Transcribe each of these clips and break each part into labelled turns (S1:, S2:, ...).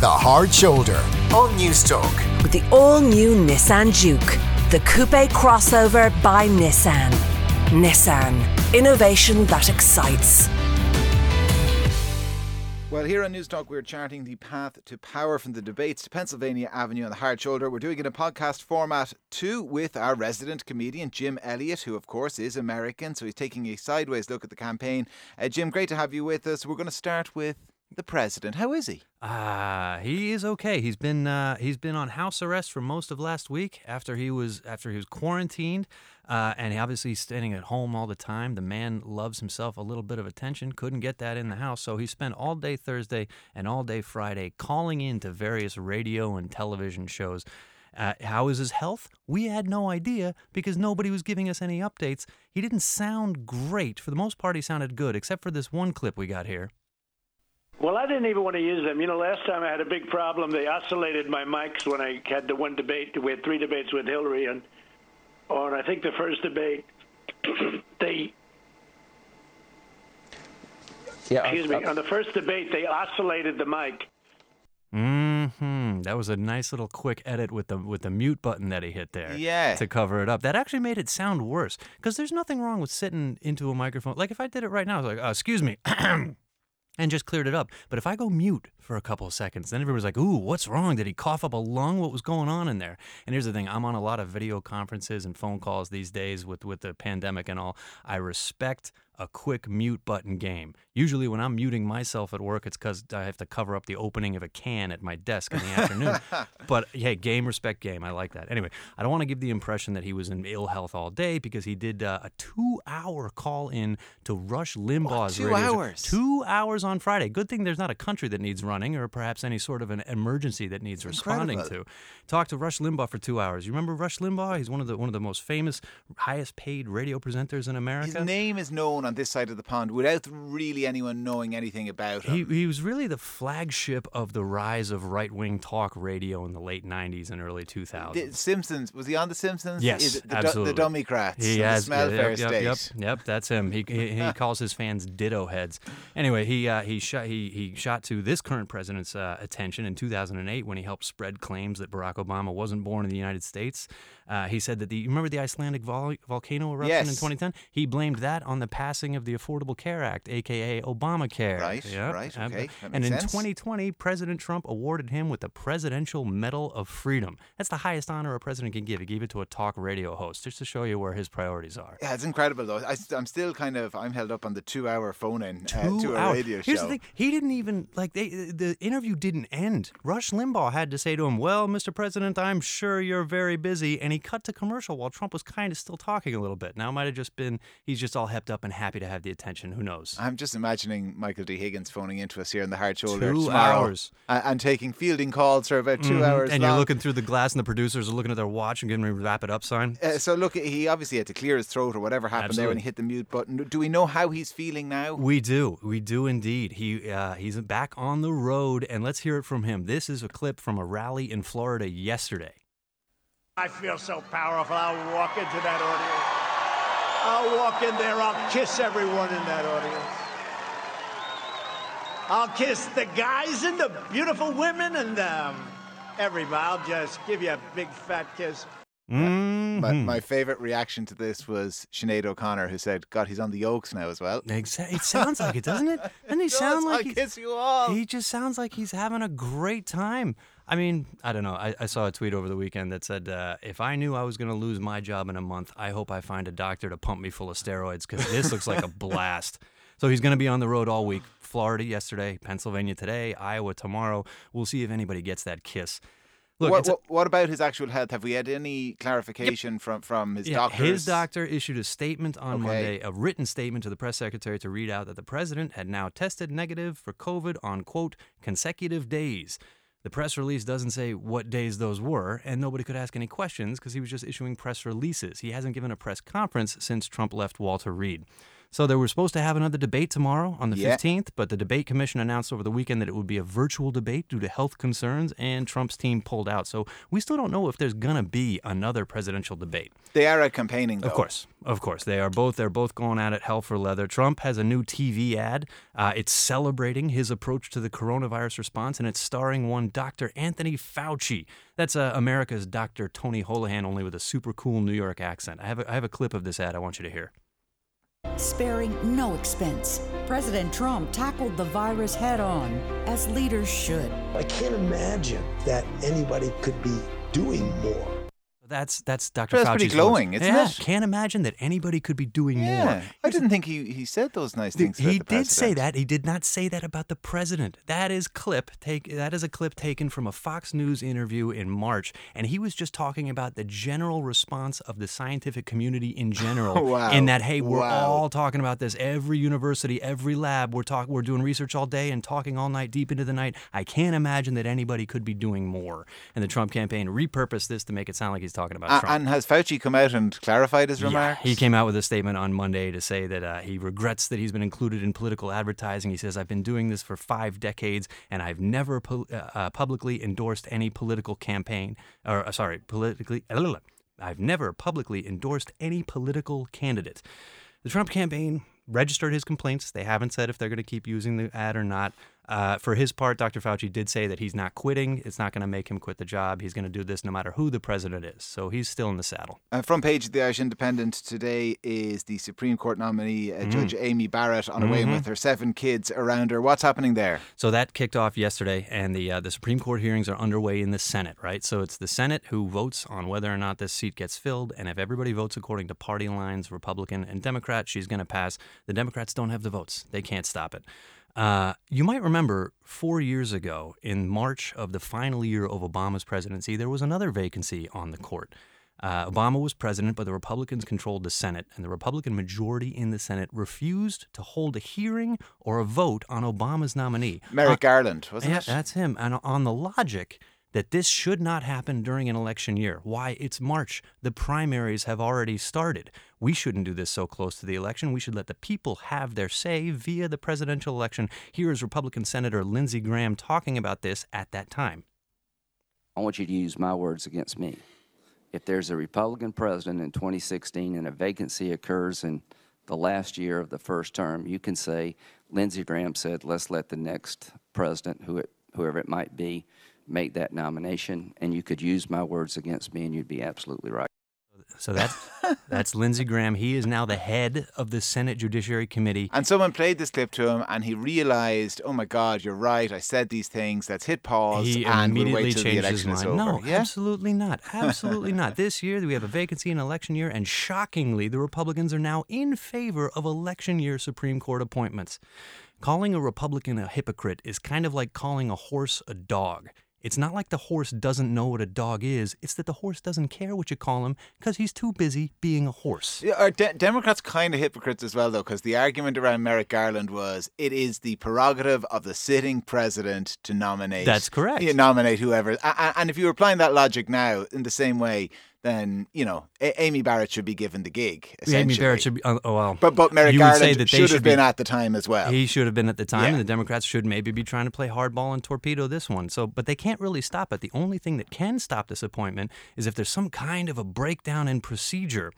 S1: The Hard Shoulder on News Talk.
S2: with the all new Nissan Juke, the coupe crossover by Nissan. Nissan, innovation that excites.
S3: Well, here on Newstalk, we're charting the path to power from the debates to Pennsylvania Avenue on the Hard Shoulder. We're doing it in a podcast format too with our resident comedian, Jim Elliott, who, of course, is American. So he's taking a sideways look at the campaign. Uh, Jim, great to have you with us. We're going to start with the president. How is he?
S4: Ah, he is okay. He's been uh, he's been on house arrest for most of last week after he was after he was quarantined, uh, and obviously he's staying at home all the time. The man loves himself a little bit of attention. Couldn't get that in the house, so he spent all day Thursday and all day Friday calling in to various radio and television shows. Uh, how is his health? We had no idea because nobody was giving us any updates. He didn't sound great. For the most part, he sounded good, except for this one clip we got here.
S5: Well, I didn't even want to use them. You know, last time I had a big problem. They oscillated my mics when I had the one debate. We had three debates with Hillary, and on I think the first debate, they
S6: Yeah,
S5: excuse me.
S6: uh,
S5: On the first debate, they oscillated the mic.
S4: Hmm. That was a nice little quick edit with the with the mute button that he hit there.
S3: Yeah.
S4: To cover it up. That actually made it sound worse. Because there's nothing wrong with sitting into a microphone. Like if I did it right now, I was like, uh, "Excuse me," and just cleared it up. But if I go mute for a couple of seconds, then everybody's like, "Ooh, what's wrong? Did he cough up a lung? What was going on in there?" And here's the thing: I'm on a lot of video conferences and phone calls these days with with the pandemic and all. I respect a quick mute button game. Usually, when I'm muting myself at work, it's because I have to cover up the opening of a can at my desk in the afternoon. But hey, game, respect game. I like that. Anyway, I don't want to give the impression that he was in ill health all day because he did uh, a two hour call in to Rush Limbaugh's
S3: two
S4: radio
S3: hours?
S4: Two hours on Friday. Good thing there's not a country that needs running or perhaps any sort of an emergency that needs responding
S3: incredible.
S4: to. Talked to Rush Limbaugh for two hours. You remember Rush Limbaugh? He's one of the one of the most famous, highest paid radio presenters in America.
S3: His name is known on this side of the pond without really anyone knowing anything about him.
S4: he was really the flagship of the rise of right wing talk radio in the late 90s and early 2000s.
S3: the Simpsons, was he on The Simpsons?
S4: Yes,
S3: Is the,
S4: absolutely.
S3: the dummy crats.
S4: He has
S3: the smell
S4: yep, yep. Yep, yep, that's him. He, he, he calls his fans ditto heads. Anyway, he uh, he shot he he shot to this current president's uh, attention in 2008 when he helped spread claims that Barack Obama wasn't born in the United States. Uh, he said that the you remember the Icelandic vol- volcano eruption in 2010. He blamed that on the passing of the Affordable Care Act, aka Obamacare.
S3: Right, right, okay,
S4: And in
S3: sense.
S4: 2020, President Trump awarded him with the Presidential Medal of Freedom. That's the highest honor a president can give. He gave it to a talk radio host just to show you where his priorities are.
S3: Yeah, it's incredible though. I, am still kind of I'm held up on the two hour phone in uh, to a radio
S4: Here's
S3: show.
S4: the thing: he didn't even like they, the interview didn't end. Rush Limbaugh had to say to him, "Well, Mr. President, I'm sure you're very busy," and he cut to commercial while Trump was kind of still talking a little bit. Now it might have just been he's just all hepped up and happy to have the attention. Who knows?
S3: I'm just imagining Michael D. Higgins phoning into us here in the hard shoulder
S4: Two
S3: tomorrow
S4: hours.
S3: and, taking fielding calls for about 2
S4: Mhm.
S3: hours.
S4: and
S3: long.
S4: you're looking through the glass, and the producers are looking at their watch and giving a wrap it up sign.
S3: Uh, so look, he obviously had to clear his throat or whatever happened there when he hit the mute button. Do we know how he's feeling now?
S4: We do, we do indeed. He uh, he's back on the road, and let's hear it from him. This is a clip from a rally in Florida yesterday.
S5: I feel so powerful. I'll walk into that audience. I'll walk in there. I'll kiss everyone in that audience. I'll kiss the guys and the beautiful women and um, everybody. I'll just give you a big fat kiss.
S4: Mm-hmm.
S3: My, my favorite reaction to this was Sinead O'Connor, who said, "God, he's on the Oaks now as well."
S4: Exa- It sounds like it, doesn't it? Doesn't he
S3: Does,
S4: sound like he,
S3: kiss you all.
S4: he just sounds like he's having a great time. I mean, I don't know. I, I saw a tweet over the weekend that said, uh, "If I knew I was going to lose my job in a month, I hope I find a doctor to pump me full of steroids because this looks like a blast." So he's going to be on the road all week. Florida yesterday, Pennsylvania today, Iowa tomorrow. We'll see if anybody gets that kiss. Look,
S3: what, what, what about his actual health? Have we had any clarification from, from his
S4: Yeah,
S3: doctors?
S4: His doctor issued a statement on
S3: Okay.
S4: Monday, a written statement to the press secretary to read out that the president had now tested negative for COVID on, quote, consecutive days. The press release doesn't say what days those were, and nobody could ask any questions because he was just issuing press releases. He hasn't given a press conference since Trump left Walter Reed. So they were supposed to have another debate tomorrow on the
S3: Yeah.
S4: 15th, but the debate commission announced over the weekend that it would be a virtual debate due to health concerns, and Trump's team pulled out. So we still don't know if there's gonna be another presidential debate.
S3: They are campaigning, though.
S4: Of course, of course, they are both. They're both going at it hell for leather. Trump has a new TV ad. Uh, it's celebrating his approach to the coronavirus response, and it's starring one Dr. Anthony Fauci. That's uh, America's Dr. Tony Holohan, only with a super cool New York accent. I have a, I have a clip of this ad. I want you to hear.
S6: Sparing no expense, President Trump tackled the virus head on, as leaders should.
S7: I can't imagine that anybody could be doing more.
S4: That's that's Dr.
S3: That's
S4: Fauci's
S3: pretty glowing, isn't
S4: yeah,
S3: it?
S4: Can't imagine that anybody could be doing
S3: Yeah.
S4: more.
S3: I didn't think he, he said those nice things. about
S4: He did say that. He did not say that about the president. That is clip take. That is a clip taken from a Fox News interview in March, and he was just talking about the general response of the scientific community in general.
S3: Wow.
S4: In that, hey, we're
S3: Wow.
S4: all talking about this. Every university, every lab, we're talking. We're doing research all day and talking all night, deep into the night. I can't imagine that anybody could be doing more. And the Trump campaign repurposed this to make it sound like he's talking about
S3: A-
S4: Trump.
S3: and has Fauci come out and clarified his
S4: Yeah,
S3: remarks?
S4: he came out with a statement on Monday to say that uh, he regrets that he's been included in political advertising. He says, I've been doing this for five decades and I've never uh, uh, publicly endorsed any political campaign, or uh, sorry, politically, I've never publicly endorsed any political candidate. The Trump campaign registered his complaints. They haven't said if they're going to keep using the ad or not. Uh, for his part, Dr. Fauci did say that he's not quitting. It's not going to make him quit the job. He's going to do this no matter who the president is. So he's still in the saddle.
S3: Uh, front page of the Irish Independent today is the Supreme Court nominee, uh,
S4: Mm.
S3: Judge Amy Barrett, on her way
S4: Mm-hmm.
S3: with her seven kids around her. What's happening there?
S4: So that kicked off yesterday, and the uh, the Supreme Court hearings are underway in the Senate, right? So it's the Senate who votes on whether or not this seat gets filled, and if everybody votes according to party lines, Republican and Democrat, she's going to pass. The Democrats don't have the votes; they can't stop it. Uh, you might remember four years ago, in March of the final year of Obama's presidency, there was another vacancy on the court. Uh, Obama was president, but the Republicans controlled the Senate, and the Republican majority in the Senate refused to hold a hearing or a vote on Obama's nominee.
S3: Merrick
S4: Uh,
S3: Garland, wasn't
S4: yeah,
S3: it?
S4: that's him. And on the logic that this should not happen during an election year. Why? It's March. The primaries have already started. We shouldn't do this so close to the election. We should let the people have their say via the presidential election. Here is Republican Senator Lindsey Graham talking about this at that time.
S8: I want you to use my words against me. If there's a Republican president in 2016 and a vacancy occurs in the last year of the first term, you can say Lindsey Graham said, let's let the next president, whoever it might be, make that nomination. And you could use my words against me, and you'd be absolutely right.
S4: So that's that's Lindsey Graham. He is now the head of the Senate Judiciary Committee.
S3: And someone played this clip to him, and he realized, "Oh my God, you're right. I said these things. Let's hit pause,
S4: He
S3: and we'll
S4: immediately
S3: wait till
S4: changed his
S3: election is
S4: mind. No,
S3: yeah,
S4: absolutely not. Absolutely not. This year we have a vacancy in election year, and shockingly, the Republicans are now in favor of election year Supreme Court appointments. Calling a Republican a hypocrite is kind of like calling a horse a dog. It's not like the horse doesn't know what a dog is. It's that the horse doesn't care what you call him because he's too busy being a horse.
S3: Yeah, Are de- Democrats kind of hypocrites as well, though? Because the argument around Merrick Garland was it is the prerogative of the sitting president to nominate.
S4: That's correct.
S3: Yeah, nominate whoever. And if you were applying that logic now in the same way, then you know A- Amy Barrett should be given the gig.
S4: Amy. Barrett should be. Oh, oh, well.
S3: But but Merrick
S4: you would
S3: Garland
S4: say that they
S3: should, have been at the time as well.
S4: He should have been at the time,
S3: Yeah.
S4: and the Democrats should maybe be trying to play hardball and torpedo this one. So, but they can't really stop it. The only thing that can stop this appointment is if there's some kind of a breakdown in procedure.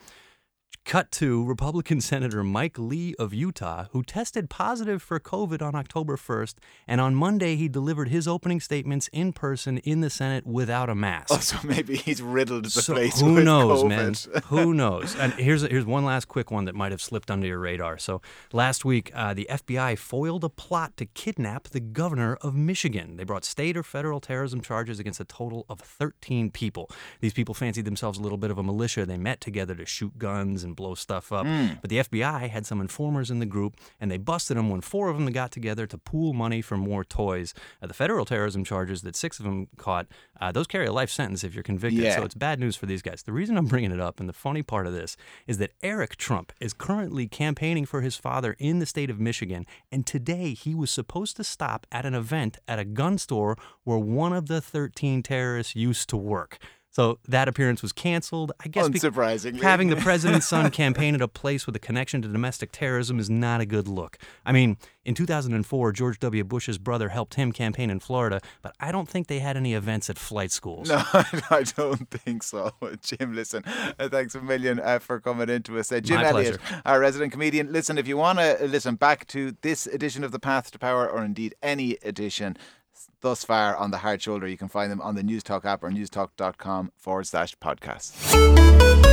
S4: Cut to Republican Senator Mike Lee of Utah, who tested positive for COVID on October 1st, and on Monday he delivered his opening statements in person in the Senate without a mask.
S3: Oh, so maybe he's riddled the
S4: So
S3: place
S4: who knows,
S3: COVID.
S4: man? Who knows? And here's here's one last quick one that might have slipped under your radar. So last week, uh, the FBI foiled a plot to kidnap the governor of Michigan. They brought state or federal terrorism charges against a total of 13 people. These people fancied themselves a little bit of a militia. They met together to shoot guns and blow stuff up. But the FBI had some informers in the group, and they busted them when four of them got together to pool money for more toys. Uh, the federal terrorism charges that six of them caught, uh, those carry a life sentence if you're convicted.
S3: Yeah.
S4: So it's bad news for these guys. The reason I'm bringing it up, and the funny part of this, is that Eric Trump is currently campaigning for his father in the state of Michigan, and today he was supposed to stop at an event at a gun store where one of the 13 terrorists used to work. So that appearance was canceled. I guess be-
S3: Unsurprisingly.
S4: having the president's son campaign at a place with a connection to domestic terrorism is not a good look. I mean, in 2004, George W. Bush's brother helped him campaign in Florida, but I don't think they had any events at flight schools.
S3: No, I don't think so. Jim, listen, uh, thanks a million uh, for coming into us. Uh, Jim
S4: My
S3: Elliott,
S4: pleasure.
S3: our resident comedian. Listen, if you want to listen back to this edition of The Path to Power, or indeed any edition thus far on The Hard Shoulder, you can find them on the News Talk app or newstalk.com forward slash podcast.